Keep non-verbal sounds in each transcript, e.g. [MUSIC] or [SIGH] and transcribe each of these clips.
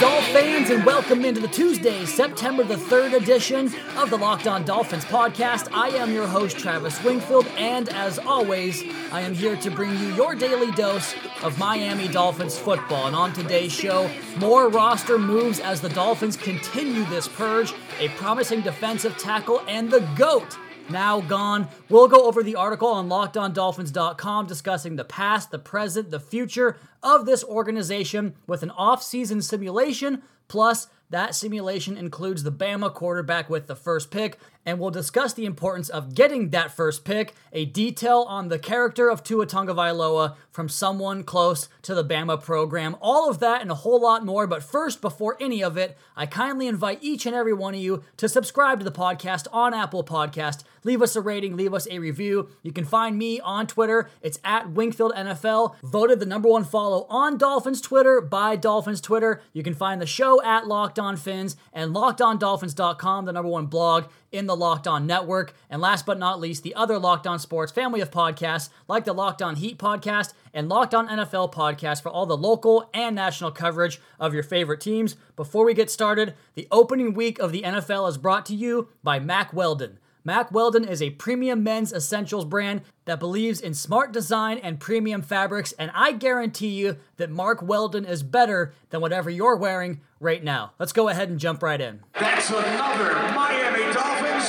Dolph fans, and welcome into the Tuesday, September the 3rd edition of the Locked On Dolphins podcast. I am your host, Travis Wingfield, and as always, I am here to bring you your daily dose of Miami Dolphins football. And on today's show, more roster moves as the Dolphins continue this purge, a promising defensive tackle, and the GOAT now gone. We'll go over the article on lockedondolphins.com discussing the past, the present, the future of this organization with an off-season simulation plus that simulation includes the Bama quarterback with the first pick, and we'll discuss the importance of getting that first pick, a detail on the character of Tua Tagovailoa from someone close to the Bama program. All of that and a whole lot more, but first, before any of it, I kindly invite each and every one of you to subscribe to the podcast on Apple Podcast. Leave us a rating, leave us a review. You can find me on Twitter. It's at Wingfield NFL, voted the number one follow on Dolphins Twitter by Dolphins Twitter. You can find the show at Locked On Fins and LockedOnDolphins.com, the number one blog in the Locked On Network. And last but not least, the other Locked On Sports family of podcasts, like the Locked On Heat podcast and Locked On NFL podcast for all the local and national coverage of your favorite teams. Before we get started, the opening week of the NFL is brought to you by Mack Weldon. Mack Weldon is a premium men's essentials brand that believes in smart design and premium fabrics, and I guarantee you that Mack Weldon is better than whatever you're wearing right now. Let's go ahead and jump right in. That's another Miami Dolphins.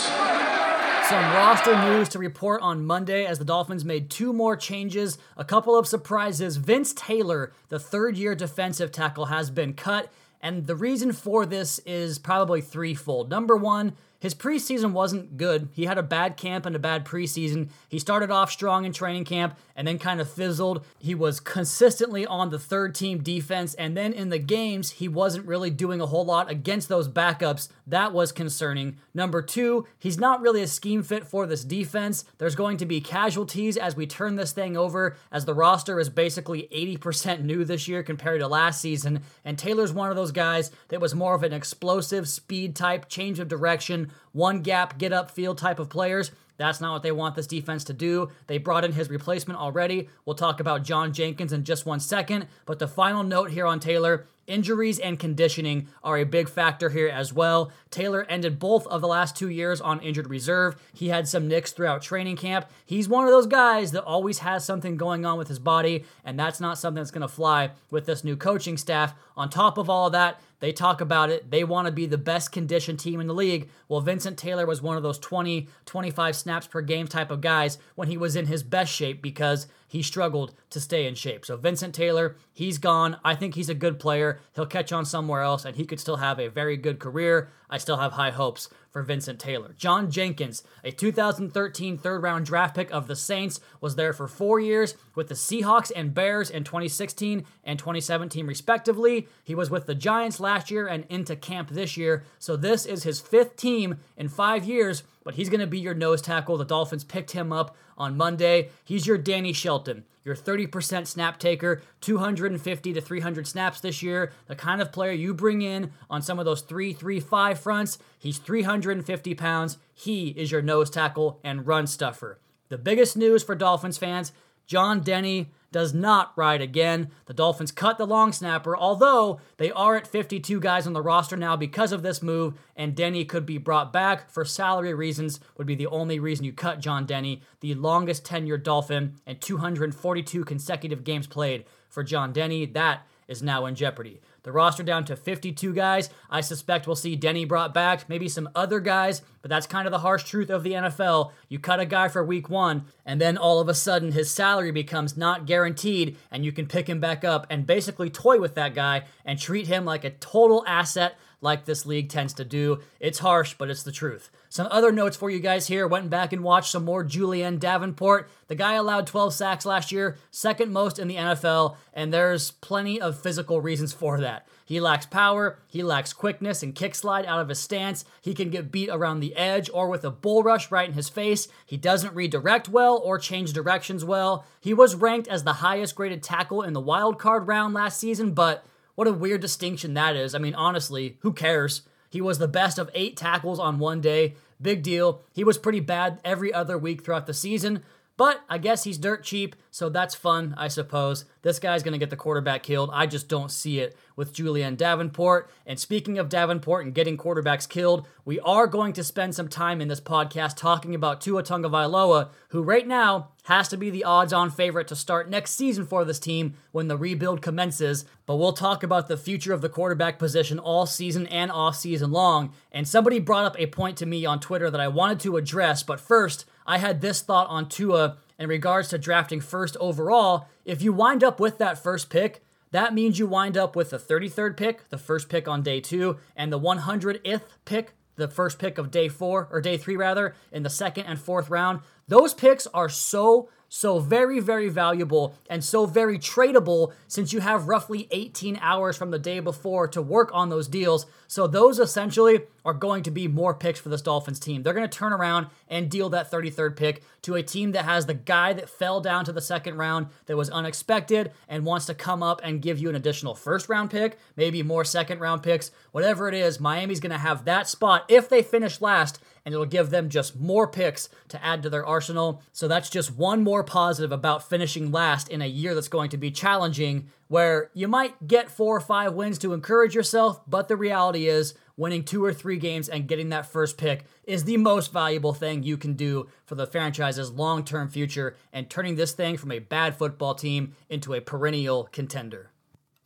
Some roster news to report on Monday as the Dolphins made two more changes, a couple of surprises. Vince Taylor, the third year defensive tackle, has been cut. And the reason for this is probably threefold. Number one, his preseason wasn't good. He had a bad camp and a bad preseason. He started off strong in training camp and then kind of fizzled. He was consistently on the third team defense, and then in the games, he wasn't really doing a whole lot against those backups. That was concerning. Number two, he's not really a scheme fit for this defense. There's going to be casualties as we turn this thing over, as the roster is basically 80% new this year compared to last season. And Taylor's one of those guys that was more of an explosive speed type, change of direction one gap, get up field type of players. That's not what they want this defense to do. They brought in his replacement already. We'll talk about John Jenkins in just one second. But the final note here on Taylor Injuries and conditioning are a big factor here as well. Taylor ended both of the last two years on injured reserve. He had some nicks throughout training camp. He's one of those guys that always has something going on with his body, and that's not something that's going to fly with this new coaching staff. On top of all of that, they talk about it. They want to be the best conditioned team in the league. Well, Vincent Taylor was one of those 20, 25 snaps per game type of guys when he was in his best shape because he struggled to stay in shape. So Vincent Taylor, he's gone. I think he's a good player. He'll catch on somewhere else and he could still have a very good career. I still have high hopes for Vincent Taylor. John Jenkins, a 2013 third round draft pick of the Saints, was there for four years with the Seahawks and Bears in 2016 and 2017, respectively. He was with the Giants last year and into camp this year. So this is his fifth team in five years, but he's going to be your nose tackle. The Dolphins picked him up on Monday. He's your Danny Shelton your 30% snap taker, 250 to 300 snaps this year, the kind of player you bring in on some of those 3 3 5 fronts. He's 350 pounds. He is your nose tackle and run stuffer. The biggest news for Dolphins fans John Denny does not ride again. The Dolphins cut the long snapper, although they are at 52 guys on the roster now because of this move, and Denny could be brought back for salary reasons, would be the only reason you cut John Denny, the longest tenured Dolphin, and 242 consecutive games played for John Denny. That is now in jeopardy. The roster down to 52 guys. I suspect we'll see Denny brought back, maybe some other guys, but that's kind of the harsh truth of the NFL. You cut a guy for week one, and then all of a sudden his salary becomes not guaranteed, and you can pick him back up and basically toy with that guy and treat him like a total asset like this league tends to do. It's harsh, but it's the truth. Some other notes for you guys here. Went back and watched some more Julian Davenport. The guy allowed 12 sacks last year, second most in the NFL, and there's plenty of physical reasons for that. He lacks power, he lacks quickness and kick slide out of his stance. He can get beat around the edge or with a bull rush right in his face. He doesn't redirect well or change directions well. He was ranked as the highest graded tackle in the wild card round last season, but what a weird distinction that is. I mean, honestly, who cares? He was the best of eight tackles on one day. Big deal. He was pretty bad every other week throughout the season. But I guess he's dirt cheap, so that's fun, I suppose. This guy's going to get the quarterback killed. I just don't see it with Julian Davenport. And speaking of Davenport and getting quarterbacks killed, we are going to spend some time in this podcast talking about Tua Tagovailoa, who right now has to be the odds-on favorite to start next season for this team when the rebuild commences. But we'll talk about the future of the quarterback position all season and off season long. And somebody brought up a point to me on Twitter that I wanted to address, but first, I had this thought on Tua in regards to drafting first overall. If you wind up with that first pick, that means you wind up with the 33rd pick, the first pick on day two, and the 100th pick, the first pick of day four, or day three rather, in the second and fourth round. Those picks are so so very, very valuable and so very tradable since you have roughly 18 hours from the day before to work on those deals. So those essentially are going to be more picks for this Dolphins team. They're going to turn around and deal that 33rd pick to a team that has the guy that fell down to the second round that was unexpected and wants to come up and give you an additional first round pick, maybe more second round picks, whatever it is. Miami's going to have that spot if they finish last and it'll give them just more picks to add to their arsenal. So that's just one more positive about finishing last in a year that's going to be challenging, where you might get four or five wins to encourage yourself, but the reality is winning two or three games and getting that first pick is the most valuable thing you can do for the franchise's long term future and turning this thing from a bad football team into a perennial contender.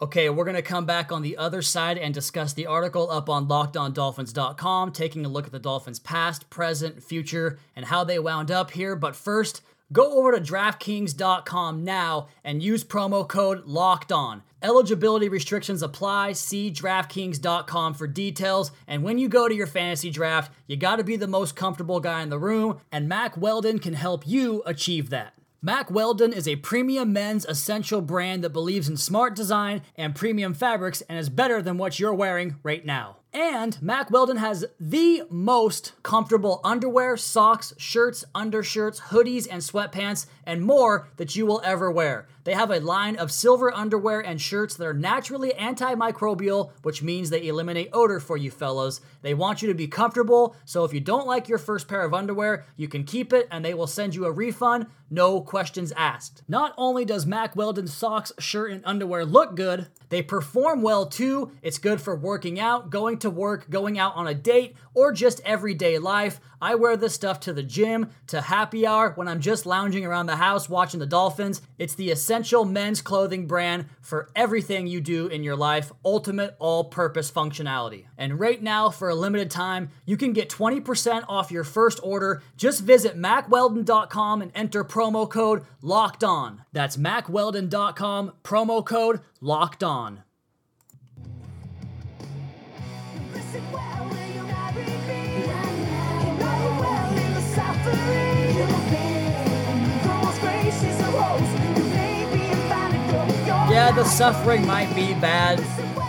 Okay, we're going to come back on the other side and discuss the article up on lockedondolphins.com, taking a look at the Dolphins' past, present, future, and how they wound up here. But first, go over to DraftKings.com now and use promo code Locked On. Eligibility restrictions apply. See DraftKings.com for details. And when you go to your fantasy draft, you got to be the most comfortable guy in the room, and Mack Weldon can help you achieve that. Mack Weldon is a premium men's essential brand that believes in smart design and premium fabrics and is better than what you're wearing right now. And Mack Weldon has the most comfortable underwear, socks, shirts, undershirts, hoodies, and sweatpants, and more that you will ever wear. They have a line of silver underwear and shirts that are naturally antimicrobial, which means they eliminate odor for you fellows. They want you to be comfortable, so if you don't like your first pair of underwear, you can keep it and they will send you a refund, no questions asked. Not only does Mack Weldon socks, shirt, and underwear look good, they perform well too. It's good for working out, going to work, going out on a date, or just everyday life. I wear this stuff to the gym, to happy hour, when I'm just lounging around the house watching the Dolphins. It's the essential men's clothing brand for everything you do in your life, ultimate all purpose functionality. And right now, for a limited time, you can get 20% off your first order. Just visit mackweldon.com and enter promo code LOCKED ON. That's mackweldon.com, promo code LOCKED ON. Yeah, the suffering might be bad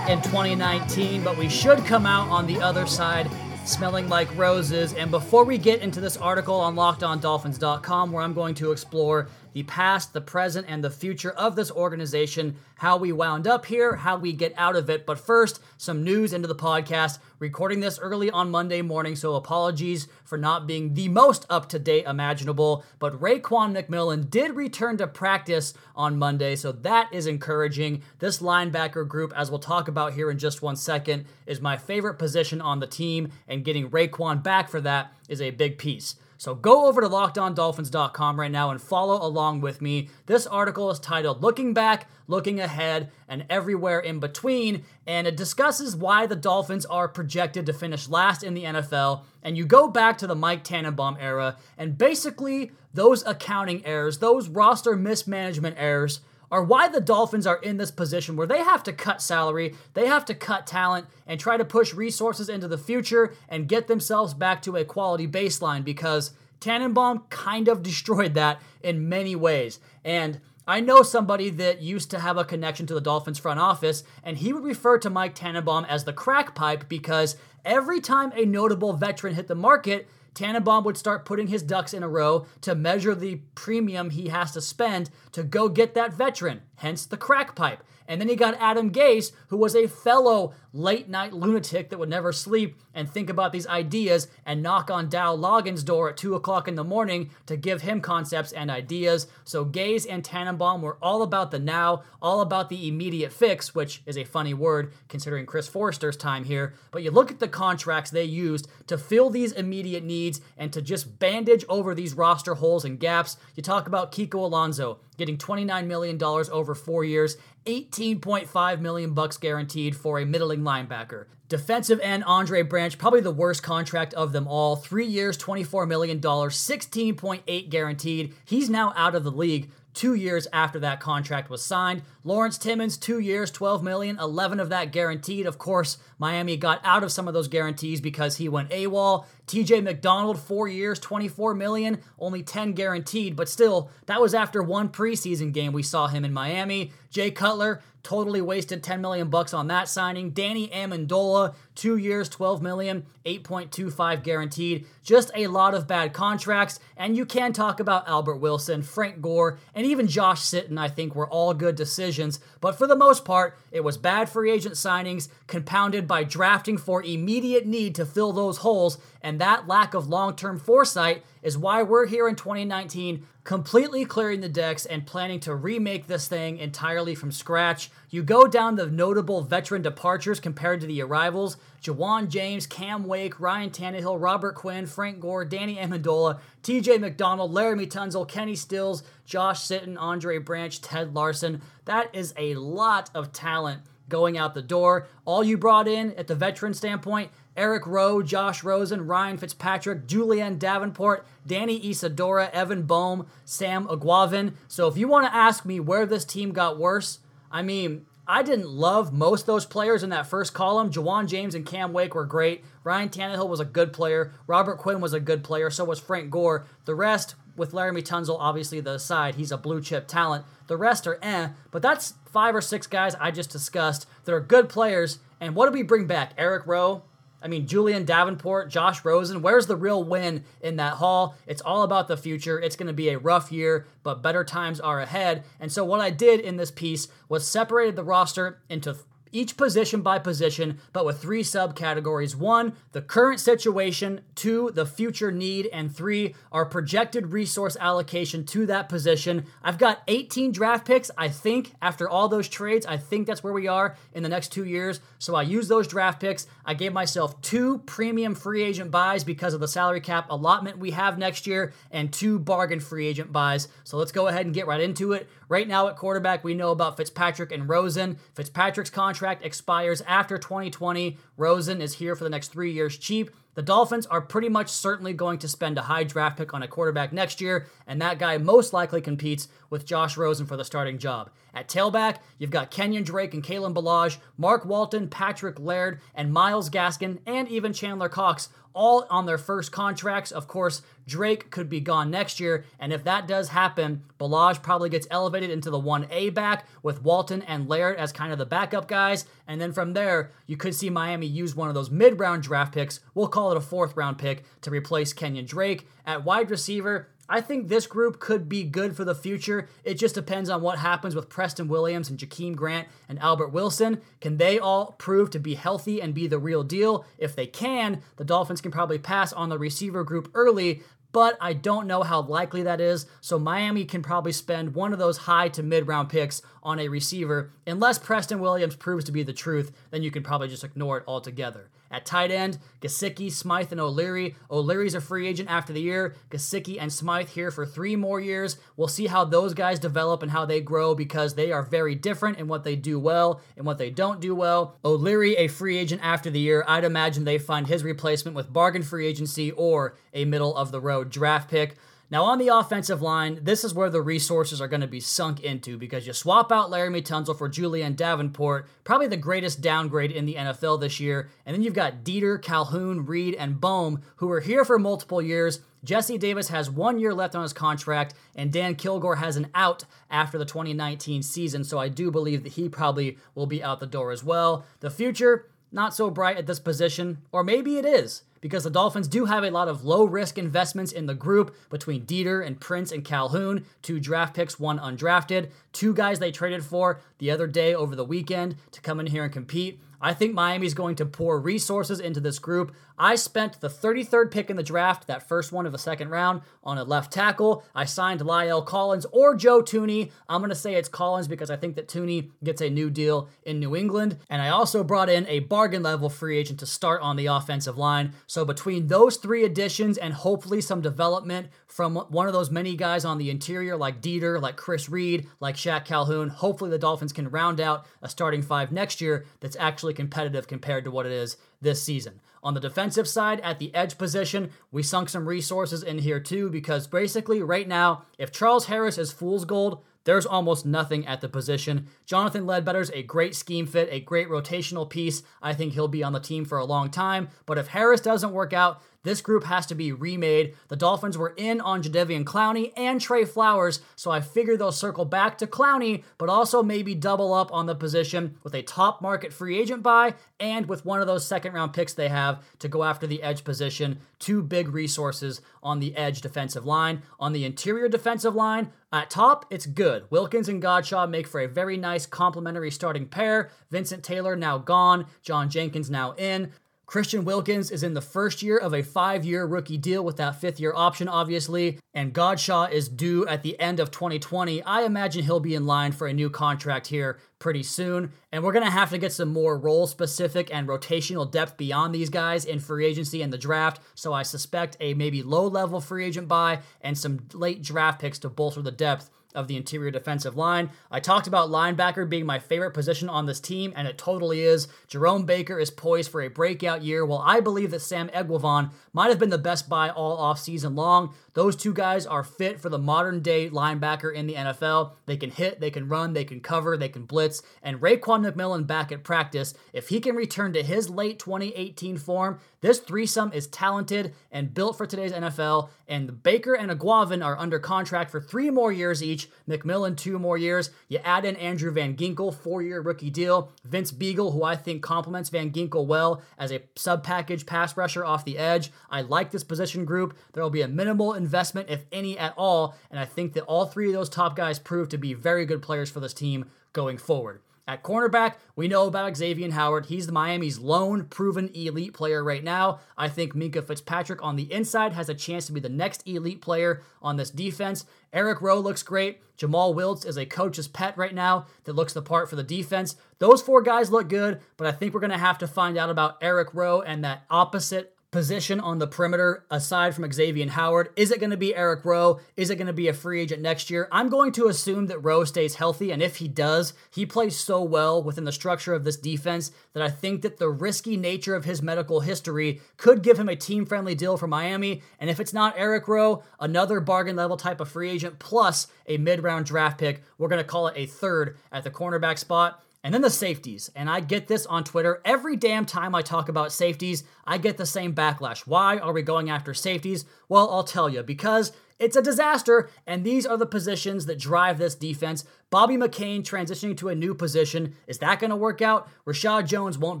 in 2019, but we should come out on the other side smelling like roses. And before we get into this article on lockedondolphins.com, where I'm going to explore the past, the present, and the future of this organization, how we wound up here, how we get out of it. But first, some news into the podcast. Recording this early on Monday morning, so apologies for not being the most up to date imaginable. But Raekwon McMillan did return to practice on Monday, so that is encouraging. This linebacker group, as we'll talk about here in just one second, is my favorite position on the team, and getting Raekwon back for that is a big piece. So go over to lockedondolphins.com right now and follow along with me. This article is titled Looking Back, Looking Ahead, and Everywhere in Between, and it discusses why the Dolphins are projected to finish last in the NFL. And you go back to the Mike Tannenbaum era, and basically those accounting errors, those roster mismanagement errors, are why the Dolphins are in this position where they have to cut salary, they have to cut talent, and try to push resources into the future and get themselves back to a quality baseline because Tannenbaum kind of [LAUGHS] destroyed that in many ways. And I know somebody that used to have a connection to the Dolphins front office, and he would refer to Mike Tannenbaum as the crack pipe because every time a notable veteran hit the market, Tannenbaum would start putting his ducks in a row to measure the premium he has to spend to go get that veteran, hence the crack pipe. And then he got Adam Gase, who was a fellow late night lunatic that would never sleep and think about these ideas and knock on Dow Loggains' door at 2 o'clock in the morning to give him concepts and ideas. So Gase and Tannenbaum were all about the now, all about the immediate fix, which is a funny word considering Chris Foerster's time here. But you look at the contracts they used to fill these immediate needs and to just bandage over these roster holes and gaps. You talk about Kiko Alonso getting $29 million over four years, 18.5 million bucks guaranteed for a middling linebacker. Defensive end Andre Branch, probably the worst contract of them all. Three years, $24 million, 16.8 guaranteed. He's now out of the league two years after that contract was signed. Lawrence Timmons, two years, 12 million, 11 of that guaranteed. Of course, Miami got out of some of those guarantees because he went AWOL. TJ McDonald, four years, 24 million, only 10 guaranteed, but still, that was after one preseason game we saw him in Miami. Jay Cutler, totally wasted 10 million bucks on that signing. Danny Amendola, two years, 12 million, 8.25 guaranteed. Just a lot of bad contracts. And you can talk about Albert Wilson, Frank Gore, and even Josh Sitton, I think were all good decisions. But for the most part, it was bad free agent signings compounded by drafting for immediate need to fill those holes. And that lack of long term foresight is why we're here in 2019 completely clearing the decks and planning to remake this thing entirely from scratch. You go down the notable veteran departures compared to the arrivals Ja'Wuan James, Cam Wake, Ryan Tannehill, Robert Quinn, Frank Gore, Danny Amendola, TJ McDonald, Laremy Tunsil, Kenny Stills, Josh Sitton, Andre Branch, Ted Larsen. That is a lot of talent going out the door. All you brought in at the veteran standpoint Eric Rowe, Josh Rosen, Ryan Fitzpatrick, Julian Davenport, Danny Isidora, Evan Boehm, Sam Eguavoen. So if you want to ask me where this team got worse, I mean, I didn't love most those players in that first column. Ja'Wuan James and Cam Wake were great. Ryan Tannehill was a good player. Robert Quinn was a good player. So was Frank Gore. The rest, with Laremy Tunsil obviously the side, he's a blue chip talent. The rest are eh. But that's five or six guys I just discussed that are good players. And what do we bring back? Eric Rowe, I mean, Julian Davenport, Josh Rosen, where's the real win in that haul? It's all about the future. It's going to be a rough year, but better times are ahead. And so, what I did in this piece was separated the roster into each position by position, but with three subcategories. One, the current situation. Two, the future need. And three, our projected resource allocation to that position. I've got 18 draft picks. I think after all those trades, I think that's where we are in the next two years. So I use those draft picks. I gave myself two premium free agent buys because of the salary cap allotment we have next year and two bargain free agent buys. So let's go ahead and get right into it. Right now at quarterback, we know about Fitzpatrick and Rosen. Fitzpatrick's contract expires after 2020. Rosen is here for the next three years cheap. The Dolphins are pretty much certainly going to spend a high draft pick on a quarterback next year, and that guy most likely competes with Josh Rosen for the starting job. At tailback, you've got Kenyan Drake and Kalen Ballage, Mark Walton, Patrick Laird, and Myles Gaskin, and even Chandler Cox all on their first contracts. Of course, Drake could be gone next year, and if that does happen, Ballage probably gets elevated into the 1A back with Walton and Laird as kind of the backup guys, and then from there, you could see Miami use one of those mid round draft picks, we'll call it a fourth round pick, to replace Kenyan Drake. At wide receiver, I think this group could be good for the future. It just depends on what happens with Preston Williams and Jakeem Grant and Albert Wilson. Can they all prove to be healthy and be the real deal? If they can, the Dolphins can probably pass on the receiver group early, but I don't know how likely that is. So Miami can probably spend one of those high to mid round picks on a receiver. Unless Preston Williams proves to be the truth, then you can probably just ignore it altogether. At tight end, Gesicki, Smythe, and O'Leary. O'Leary's a free agent after the year. Gesicki and Smythe here for three more years. We'll see how those guys develop and how they grow because they are very different in what they do well and what they don't do well. O'Leary, a free agent after the year. I'd imagine they find his replacement with bargain free agency or a middle of the road draft pick. Now, on the offensive line, this is where the resources are going to be sunk into because you swap out Laremy Tunsil for Julian Davenport, probably the greatest downgrade in the NFL this year. And then you've got Deiter, Calhoun, Reed, and Boehm, who were here for multiple years. Jesse Davis has one year left on his contract, and Dan Kilgore has an out after the 2019 season. So I do believe that he probably will be out the door as well. The future, not so bright at this position, or maybe it is because the Dolphins do have a lot of low risk investments in the group between Deiter and Prince and Calhoun, two draft picks, one undrafted, two guys they traded for the other day over the weekend to come in here and compete. I think Miami's going to pour resources into this group. I spent the 33rd pick in the draft, that first one of the second round, on a left tackle. I signed La'el Collins or Joe Thuney. I'm going to say it's Collins because I think that Thuney gets a new deal in New England. And I also brought in a bargain level free agent to start on the offensive line. So between those three additions and hopefully some development from one of those many guys on the interior, like Deiter, like Chris Reed, like Shaq Calhoun, hopefully the Dolphins can round out a starting five next year that's actually competitive compared to what it is this season. On the defensive side, at the edge position, we sunk some resources in here too because basically, right now, if Charles Harris is fool's gold, there's almost nothing at the position. Jonathan Ledbetter's a great scheme fit, a great rotational piece. I think he'll be on the team for a long time. But if Harris doesn't work out, this group has to be remade. The Dolphins were in on Jadeveon Clowney and Trey Flowers, so I figure they'll circle back to Clowney, but also maybe double up on the position with a top market free agent buy and with one of those second round picks they have to go after the edge position. Two big resources on the edge defensive line. On the interior defensive line, at top, it's good. Wilkins and Godchaux make for a very nice complementary starting pair. Vincent Taylor now gone, John Jenkins now in. Christian Wilkins is in the first year of a five year rookie deal with that fifth year option, obviously, and Godchaux is due at the end of 2020. I imagine he'll be in line for a new contract here pretty soon, and we're going to have to get some more role specific and rotational depth beyond these guys in free agency and the draft. So I suspect a maybe low level free agent buy and some late draft picks to bolster the depth of the interior defensive line. I talked about linebacker being my favorite position on this team, and it totally is. Jerome Baker is poised for a breakout year, while I believe that Sam Eguavoen might have been the best buy all offseason long. Those two guys are fit for the modern day linebacker in the NFL. They can hit, they can run, they can cover, they can blitz. And Raekwon McMillan back at practice, if he can return to his late 2018 form, this threesome is talented and built for today's NFL. And Baker and Eguavoen are under contract for three more years each. McMillan, two more years. You add in Andrew Van Ginkel, four year rookie deal. Vince Biegel, who I think complements Van Ginkel well as a sub package pass rusher off the edge. I like this position group. There will be a minimal investment, if any at all. And I think that all three of those top guys prove to be very good players for this team going forward. At cornerback, we know about Xavier Howard. He's the Miami's lone proven elite player right now. I think Minkah Fitzpatrick on the inside has a chance to be the next elite player on this defense. Eric Rowe looks great. Jomal Wiltz is a coach's pet right now that looks the part for the defense. Those four guys look good, but I think we're going to have to find out about Eric Rowe and that opposite position on the perimeter aside from Xavier Howard? Is it going to be Eric Rowe? Is it going to be a free agent next year? I'm going to assume that Rowe stays healthy, and if he does, he plays so well within the structure of this defense that I think that the risky nature of his medical history could give him a team friendly deal for Miami. And if it's not Eric Rowe, another bargain level type of free agent plus a mid round draft pick, we're going to call it a third at the cornerback spot. And then the safeties. And I get this on Twitter. Every damn time I talk about safeties, I get the same backlash. Why are we going after safeties? Well, I'll tell you, because it's a disaster, and these are the positions that drive this defense. Bobby McCain transitioning to a new position. Is that going to work out? Reshad Jones won't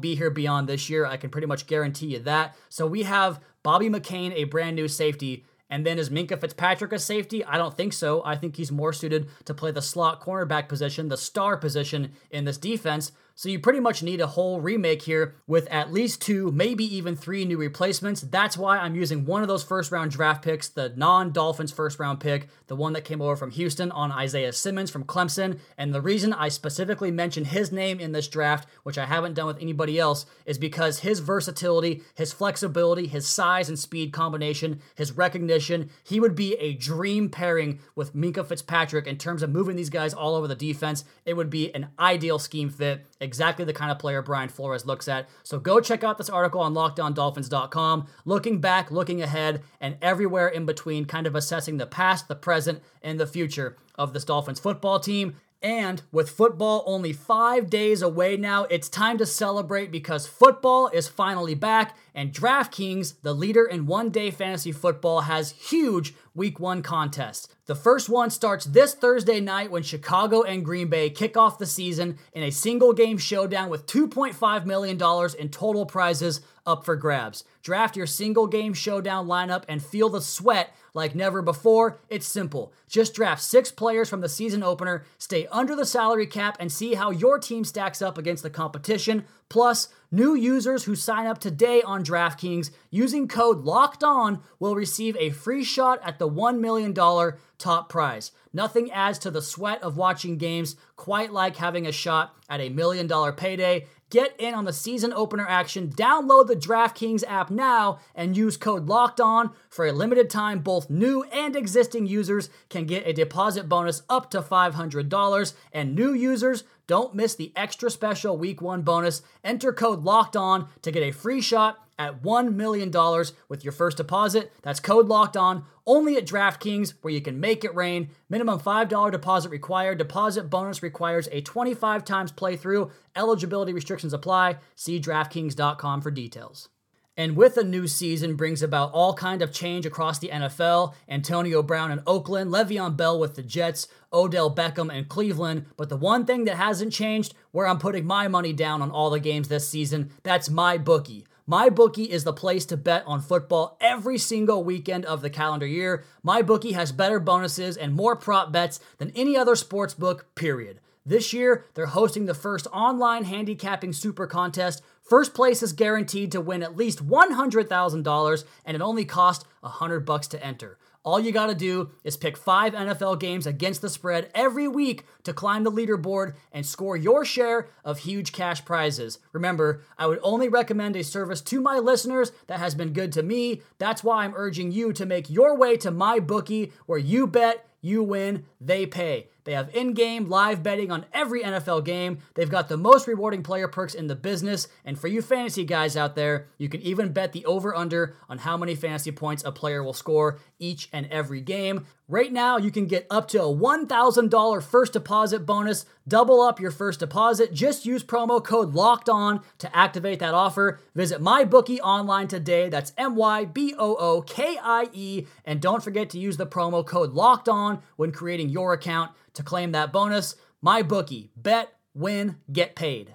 be here beyond this year. I can pretty much guarantee you that. So we have Bobby McCain, a brand new safety. And then is Minkah Fitzpatrick a safety? I don't think so. I think he's more suited to play the slot cornerback position, the star position in this defense. So you pretty much need a whole remake here with at least two, maybe even three new replacements. That's why I'm using one of those first round draft picks, the non Dolphins first round pick, the one that came over from Houston on Isaiah Simmons from Clemson. And the reason I specifically mention his name in this draft, which I haven't done with anybody else, is because his versatility, his flexibility, his size and speed combination, his recognition, he would be a dream pairing with Minkah Fitzpatrick in terms of moving these guys all over the defense. It would be an ideal scheme fit, exactly the kind of player Brian Flores looks at. So go check out this article on lockedondolphins.com, looking back, looking ahead, and everywhere in between, kind of assessing the past, the present, and the future of this Dolphins football team. And with football only five days away now, it's time to celebrate because football is finally back, and DraftKings, the leader in one day fantasy football, has huge week one contests. The first one starts this Thursday night when Chicago and Green Bay kick off the season in a single game showdown with $2.5 million in total prizes up for grabs. Draft your single game showdown lineup and feel the sweat like never before. It's simple. Just draft six players from the season opener, stay under the salary cap, and see how your team stacks up against the competition. Plus, new users who sign up today on DraftKings using code LOCKED ON will receive a free shot at the $1 million top prize. Nothing adds to the sweat of watching games quite like having a shot at a million dollar payday. Get in on the season opener action. Download the DraftKings app now and use code LOCKED ON for a limited time. Both new and existing users can get a deposit bonus up to $500, and new users don't miss the extra special week one bonus. Enter code LOCKED ON to get a free shot at $1 million with your first deposit. That's code locked on only at DraftKings where you can make it rain. Minimum $5 deposit required. Deposit bonus requires a 25 times playthrough. Eligibility restrictions apply. See DraftKings.com for details. And with a new season brings about all kind of change across the NFL. Antonio Brown in Oakland, Le'Veon Bell with the Jets, Odell Beckham in Cleveland. But the one thing that hasn't changed, where I'm putting my money down on all the games this season, that's my bookie. My bookie is the place to bet on football every single weekend of the calendar year. My bookie has better bonuses and more prop bets than any other sports book, period. This year, they're hosting the first online handicapping super contest. First place is guaranteed to win at least $100,000 and it only costs 100 bucks to enter. All you got to do is pick five NFL games against the spread every week to climb the leaderboard and score your share of huge cash prizes. Remember, I would only recommend a service to my listeners that has been good to me. That's why I'm urging you to make your way to my bookie where you bet, you win, they pay. They have in game live betting on every NFL game. They've got the most rewarding player perks in the business. And for you fantasy guys out there, you can even bet the over under on how many fantasy points a player will score each and every game. Right now, you can get up to a $1,000 first deposit bonus. Double up your first deposit. Just use promo code LOCKED ON to activate that offer. Visit MyBookie online today. That's M Y B O O K I E. And don't forget to use the promo code LOCKED ON when creating your account to claim that bonus. MyBookie. Bet, win, get paid.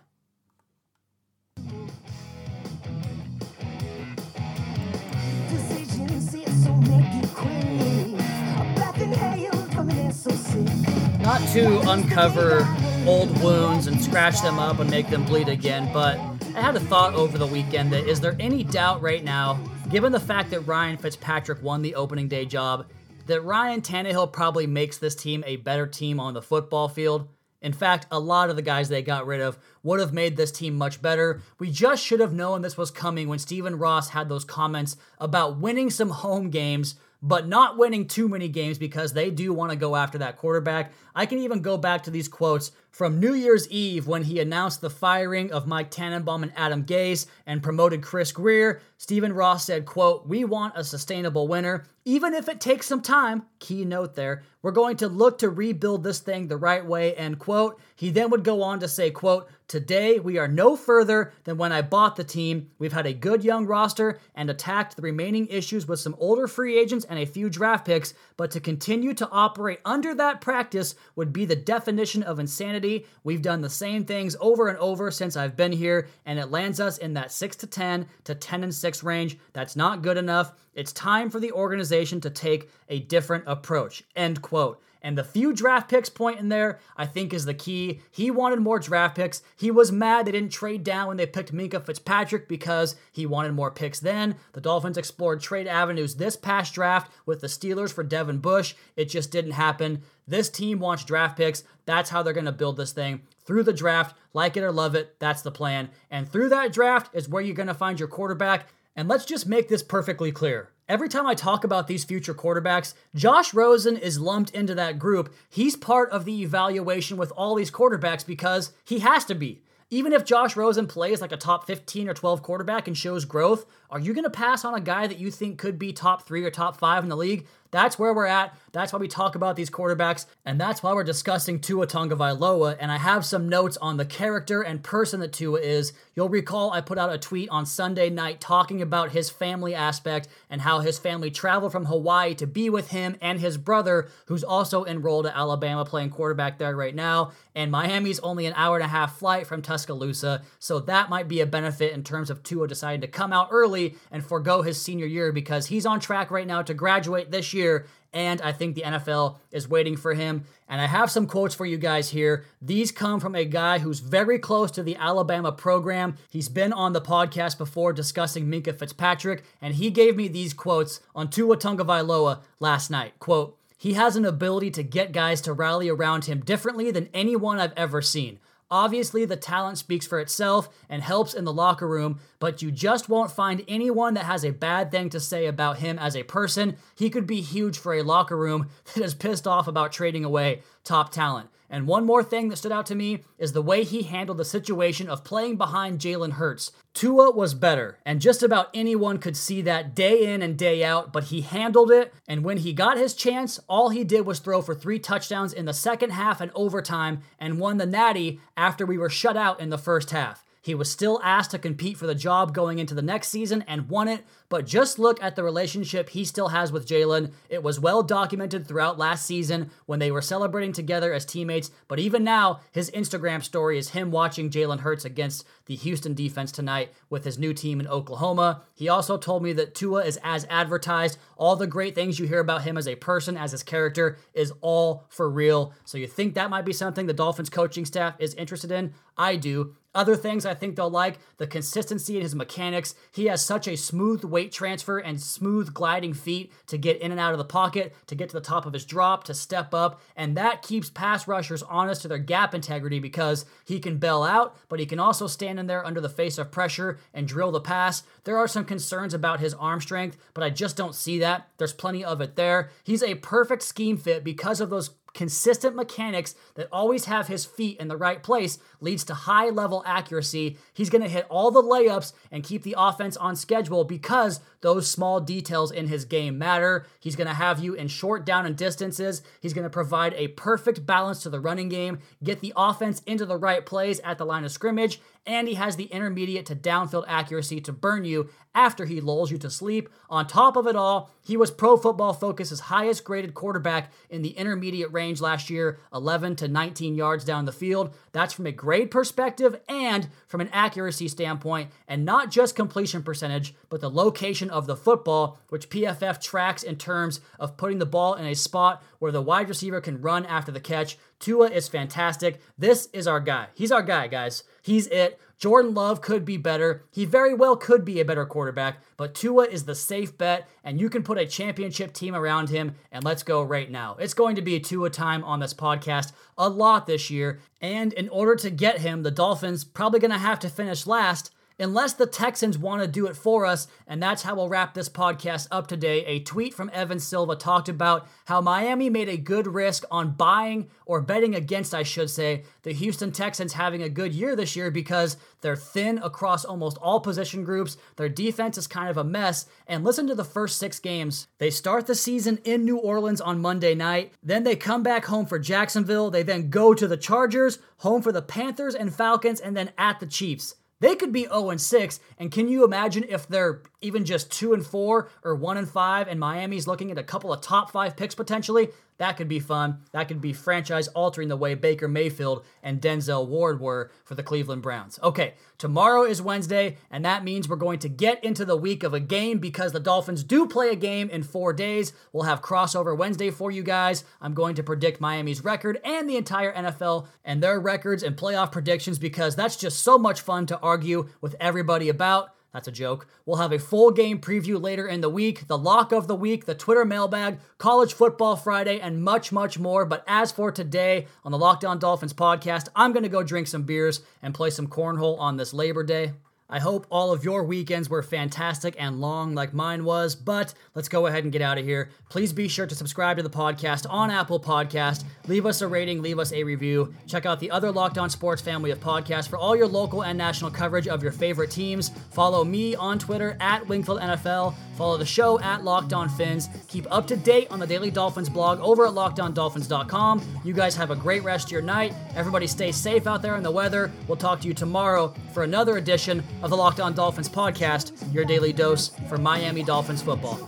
Not to uncover old wounds and scratch them up and make them bleed again, but I had a thought over the weekend that is there any doubt right now, given the fact that Ryan Fitzpatrick won the opening day job, that Ryan Tannehill probably makes this team a better team on the football field? In fact, a lot of the guys they got rid of would have made this team much better. We just should have known this was coming when Stephen Ross had those comments about winning some home games, but not winning too many games because they do want to go after that quarterback. I can even go back to these quotes from New Year's Eve when he announced the firing of Mike Tannenbaum and Adam Gase and promoted Chris Grier. Stephen Ross said, quote, We want a sustainable winner, even if it takes some time. Key note there. We're going to look to rebuild this thing the right way, end quote. He then would go on to say, quote, Today, we are no further than when I bought the team. We've had a good young roster and attacked the remaining issues with some older free agents and a few draft picks, but to continue to operate under that practice would be the definition of insanity. We've done the same things over and over since I've been here, and it lands us in that 6 to 10 to 10 and 6 range. That's not good enough. It's time for the organization to take a different approach. End quote. And the few draft picks point in there, I think, is the key. He wanted more draft picks. He was mad they didn't trade down when they picked Minkah Fitzpatrick because he wanted more picks then. The Dolphins explored trade avenues this past draft with the Steelers for Devin Bush. It just didn't happen. This team wants draft picks. That's how they're going to build this thing. Through the draft, like it or love it, that's the plan. And through that draft is where you're going to find your quarterback. And let's just make this perfectly clear. Every time I talk about these future quarterbacks, Josh Rosen is lumped into that group. He's part of the evaluation with all these quarterbacks because he has to be. Even if Josh Rosen plays like a top 15 or 12 quarterback and shows growth, are you going to pass on a guy that you think could be top three or top five in the league? That's where we're at. That's why we talk about these quarterbacks, and that's why we're discussing Tua Tagovailoa. And I have some notes on the character and person that Tua is. You'll recall I put out a tweet on Sunday night talking about his family aspect and how his family traveled from Hawaii to be with him and his brother, who's also enrolled at Alabama playing quarterback there right now. And Miami's only an hour and a half flight from Tuscaloosa, so that might be a benefit in terms of Tua deciding to come out early and forego his senior year because he's on track right now to graduate this year and I think the NFL is waiting for him. And I have some quotes for you guys here. These come from a guy who's very close to the Alabama program. He's been on the podcast before discussing Minkah Fitzpatrick, and he gave me these quotes on Tua Tagovailoa last night. Quote, he has an ability to get guys to rally around him differently than anyone I've ever seen. Obviously, the talent speaks for itself and helps in the locker room, but you just won't find anyone that has a bad thing to say about him as a person. He could be huge for a locker room [LAUGHS] that is pissed off about trading away top talent. And one more thing that stood out to me is the way he handled the situation of playing behind Jalen Hurts. Tua was better, and just about anyone could see that day in and day out, but he handled it. And when he got his chance, all he did was throw for three touchdowns in the second half and overtime and won the Natty after we were shut out in the first half. He was still asked to compete for the job going into the next season and won it, but just look at the relationship he still has with Jalen. It was well documented throughout last season when they were celebrating together as teammates, but even now, his Instagram story is him watching Jalen Hurts against the Houston defense tonight with his new team in Oklahoma. He also told me that Tua is as advertised. All the great things you hear about him as a person, as his character, is all for real. So you think that might be something the Dolphins coaching staff is interested in? I do. Other things I think they'll like the consistency in his mechanics. He has such a smooth weight transfer and smooth gliding feet to get in and out of the pocket, to get to the top of his drop, to step up, and that keeps pass rushers honest to their gap integrity because he can bail out, but he can also stand in there under the face of pressure and drill the pass. There are some concerns about his arm strength, but I just don't see that. There's plenty of it there. He's a perfect scheme fit because of those consistent mechanics that always have his feet in the right place leads to high level accuracy. He's going to hit all the layups and keep the offense on schedule because those small details in his game matter. He's going to have you in short down and distances. He's going to provide a perfect balance to the running game, get the offense into the right plays at the line of scrimmage, and he has the intermediate to downfield accuracy to burn you after he lulls you to sleep. On top of it all, he was Pro Football Focus's highest graded quarterback in the intermediate range last year, 11 to 19 yards down the field. That's from a grade perspective and from an accuracy standpoint, and not just completion percentage, but the location of the football, which PFF tracks in terms of putting the ball in a spot where the wide receiver can run after the catch. Tua is fantastic. This is our guy. He's our guy, guys. He's it. Jordan Love could be better. He very well could be a better quarterback, but Tua is the safe bet, and you can put a championship team around him, and let's go right now. It's going to be Tua time on this podcast a lot this year, and in order to get him, the Dolphins probably going to have to finish last unless the Texans want to do it for us. And that's how we'll wrap this podcast up today. A tweet from Evan Silva talked about how Miami made a good risk on buying or betting against, I should say, the Houston Texans having a good year this year because they're thin across almost all position groups. Their defense is kind of a mess. And listen to the first six games. They start the season in New Orleans on Monday night. Then they come back home for Jacksonville. They then go to the Chargers, home for the Panthers and Falcons, and then at the Chiefs. They could be 0 and 6, and can you imagine if they're even just 2 and 4 or 1 and 5 and Miami's looking at a couple of top 5 picks potentially? That could be fun. That could be franchise altering the way Baker Mayfield and Denzel Ward were for the Cleveland Browns. Okay, tomorrow is Wednesday, and that means we're going to get into the week of a game because the Dolphins do play a game in four days. We'll have crossover Wednesday for you guys. I'm going to predict Miami's record and the entire NFL and their records and playoff predictions because that's just so much fun to argue with everybody about. That's a joke. We'll have a full game preview later in the week, the lock of the week, the Twitter mailbag, college football Friday, and much, much more. But as for today on the Locked On Dolphins podcast, I'm going to go drink some beers and play some cornhole on this Labor Day. I hope all of your weekends were fantastic and long like mine was, but let's go ahead and get out of here. Please be sure to subscribe to the podcast on Apple Podcast. Leave us a rating, leave us a review. Check out the other Locked On Sports family of podcasts for all your local and national coverage of your favorite teams. Follow me on Twitter at Wingfield NFL. Follow the show at Locked On Fins. Keep up to date on the Daily Dolphins blog over at lockedondolphins.com. You guys have a great rest of your night. Everybody stay safe out there in the weather. We'll talk to you tomorrow for another edition of the Locked On Dolphins podcast, your daily dose for Miami Dolphins football.